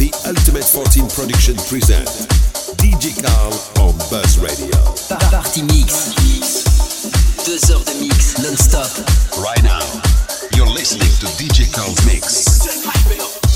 The Ultimate 14 Production present DJ Carl on Buzz Radio. Party Mix. Deux heures de mix non-stop. Right now, you're listening to DJ Carl's Mix.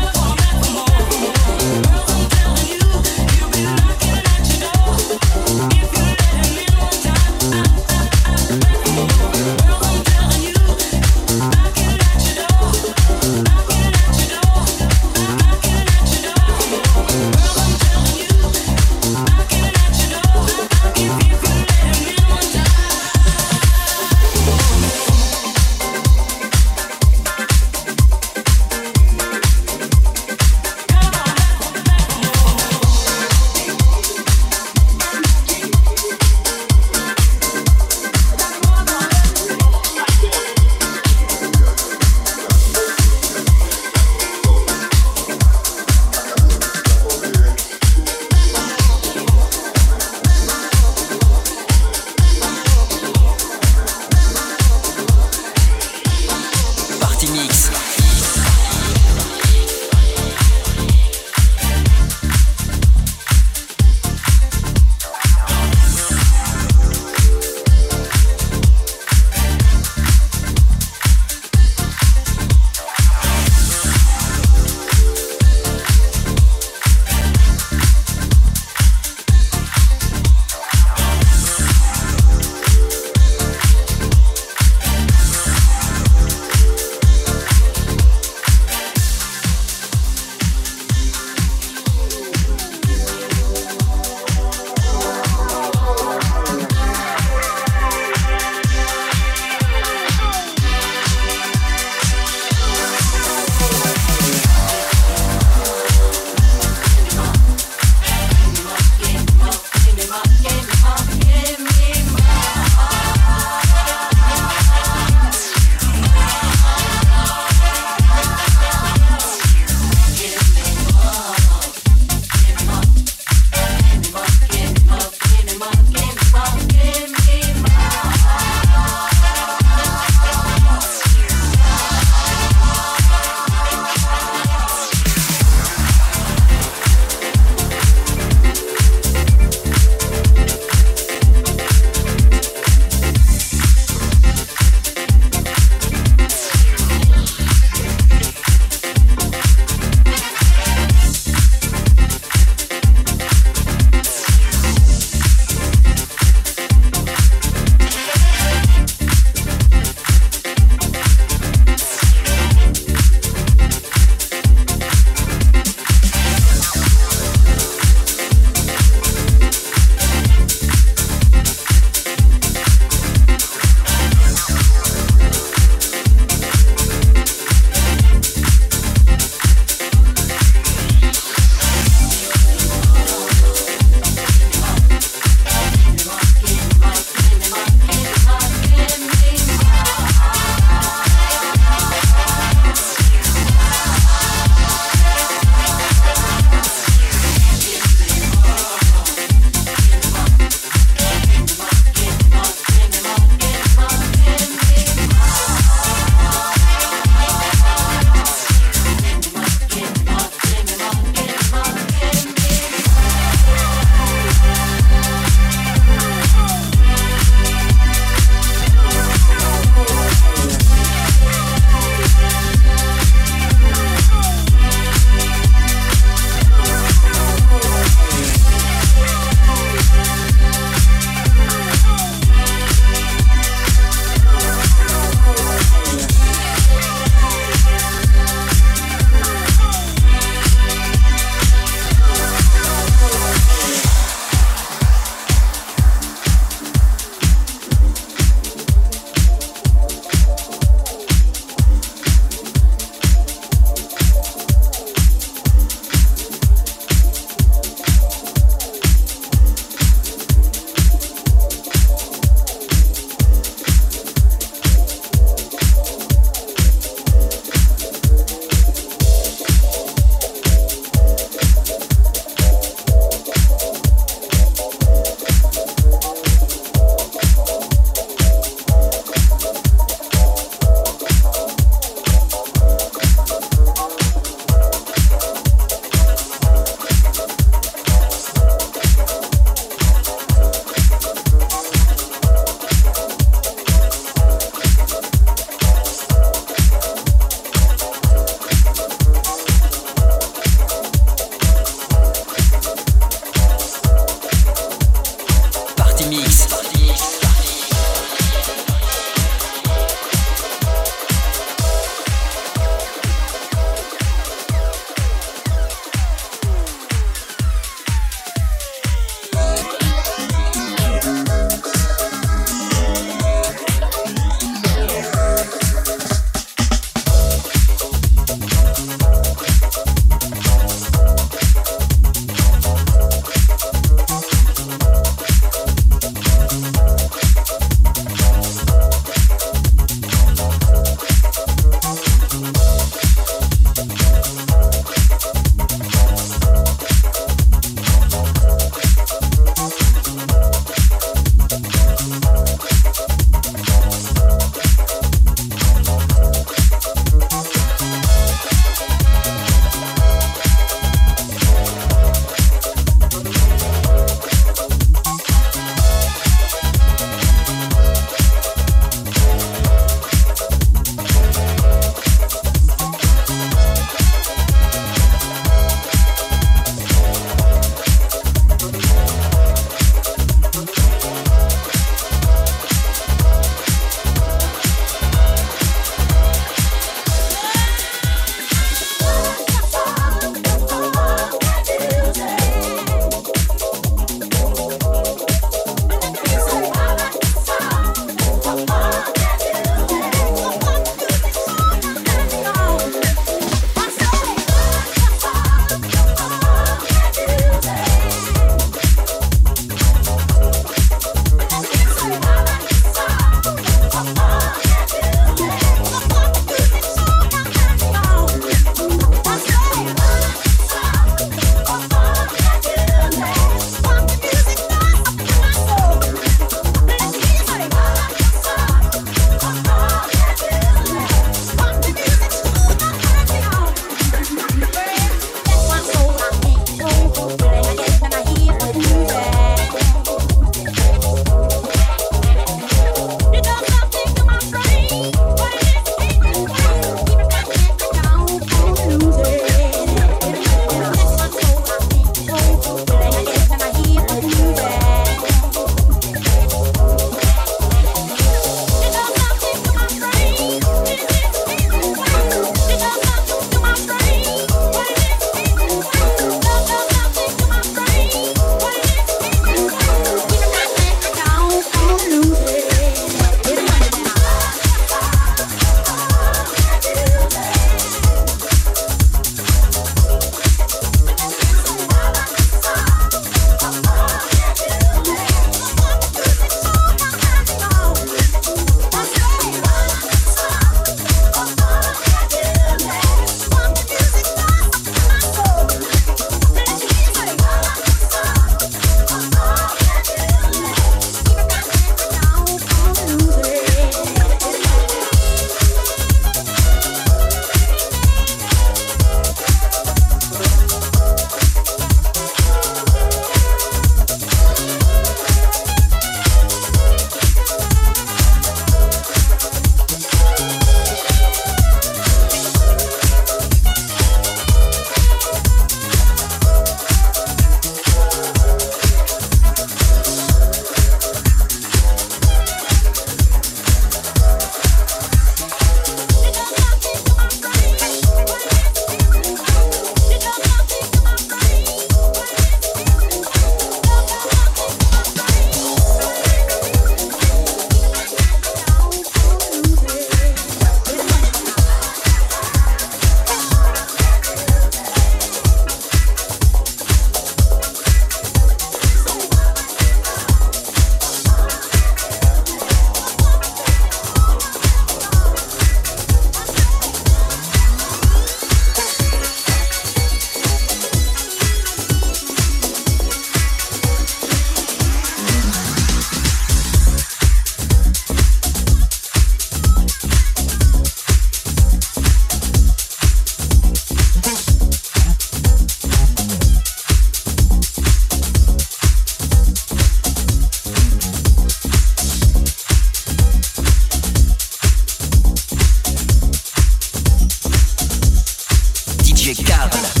décale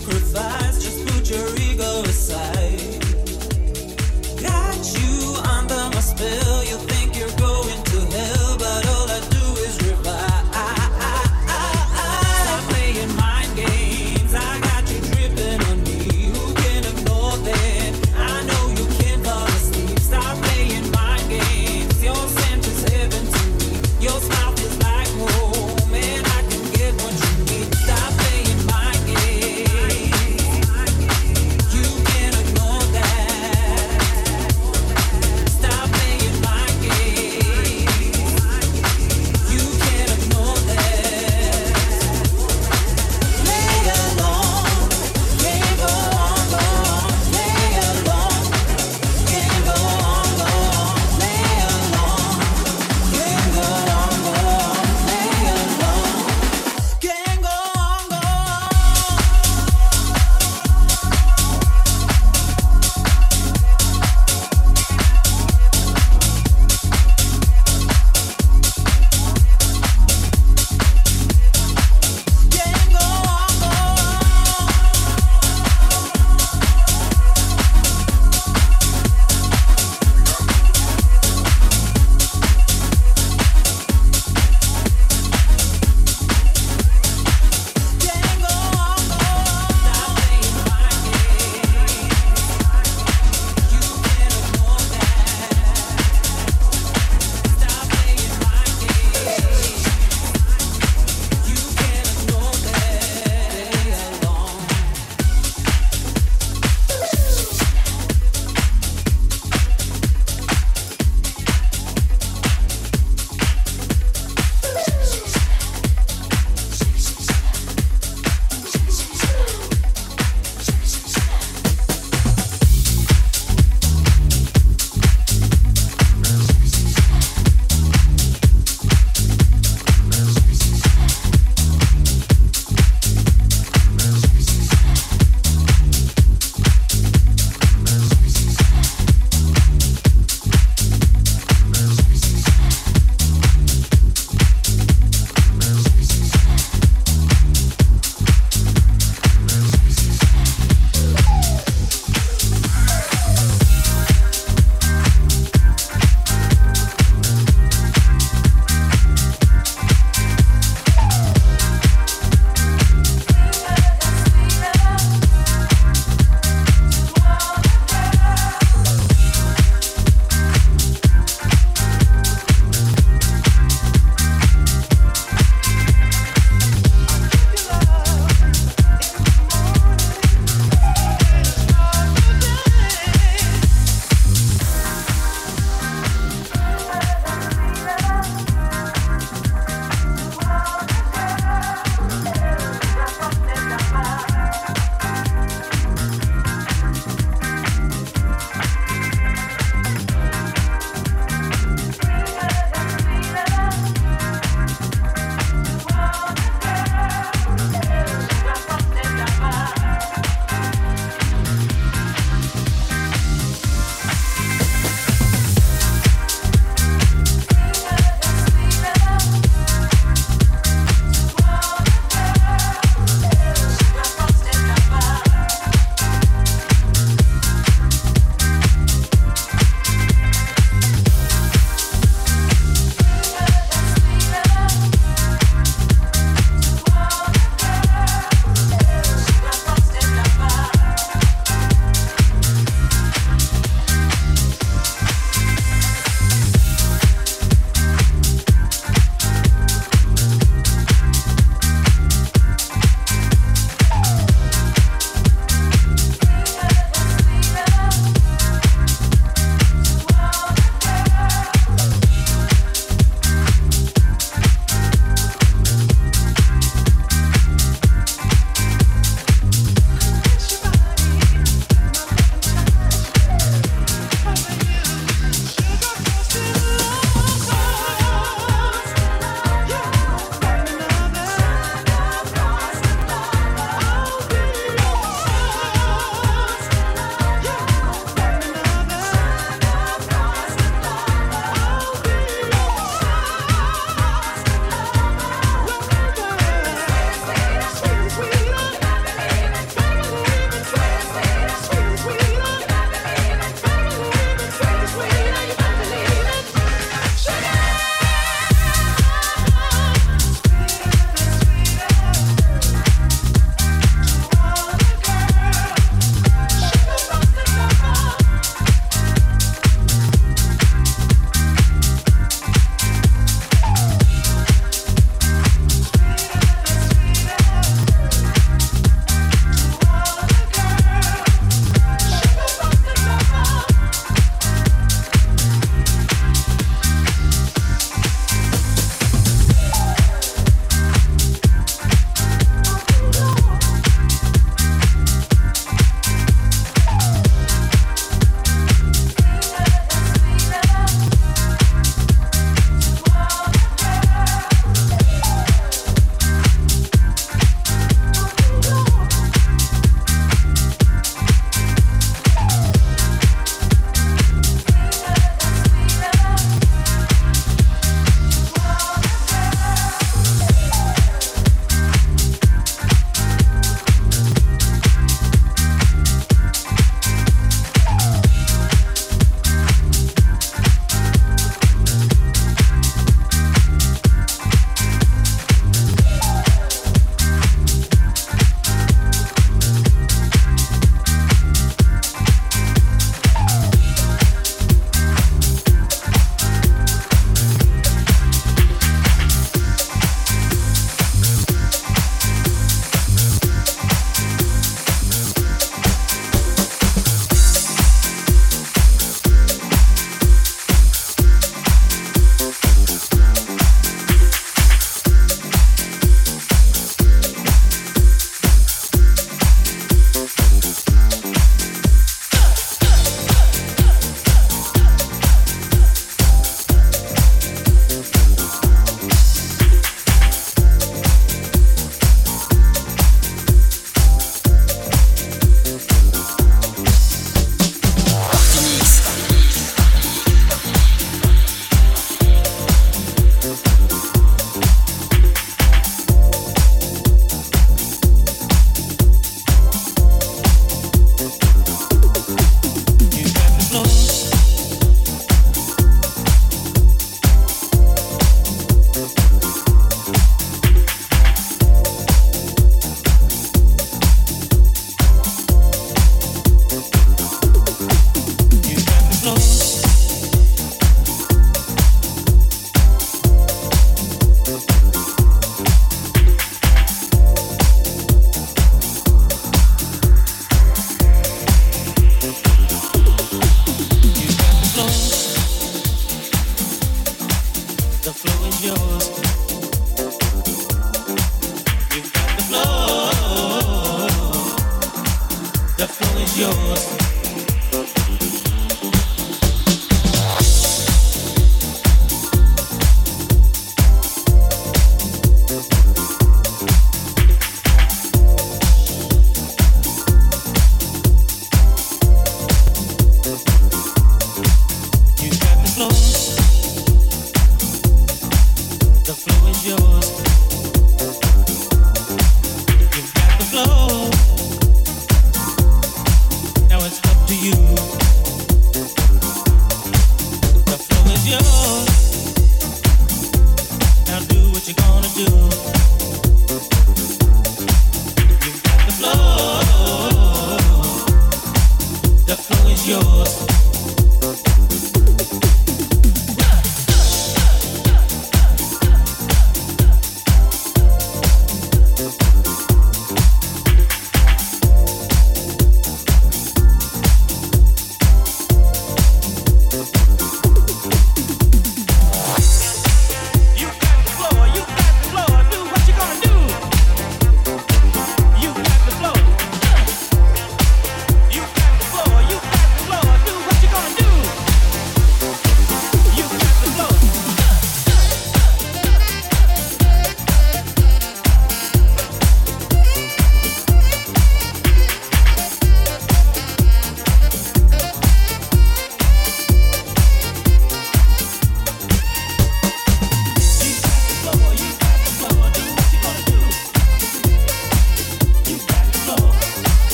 sacrifice. Just put your ego aside.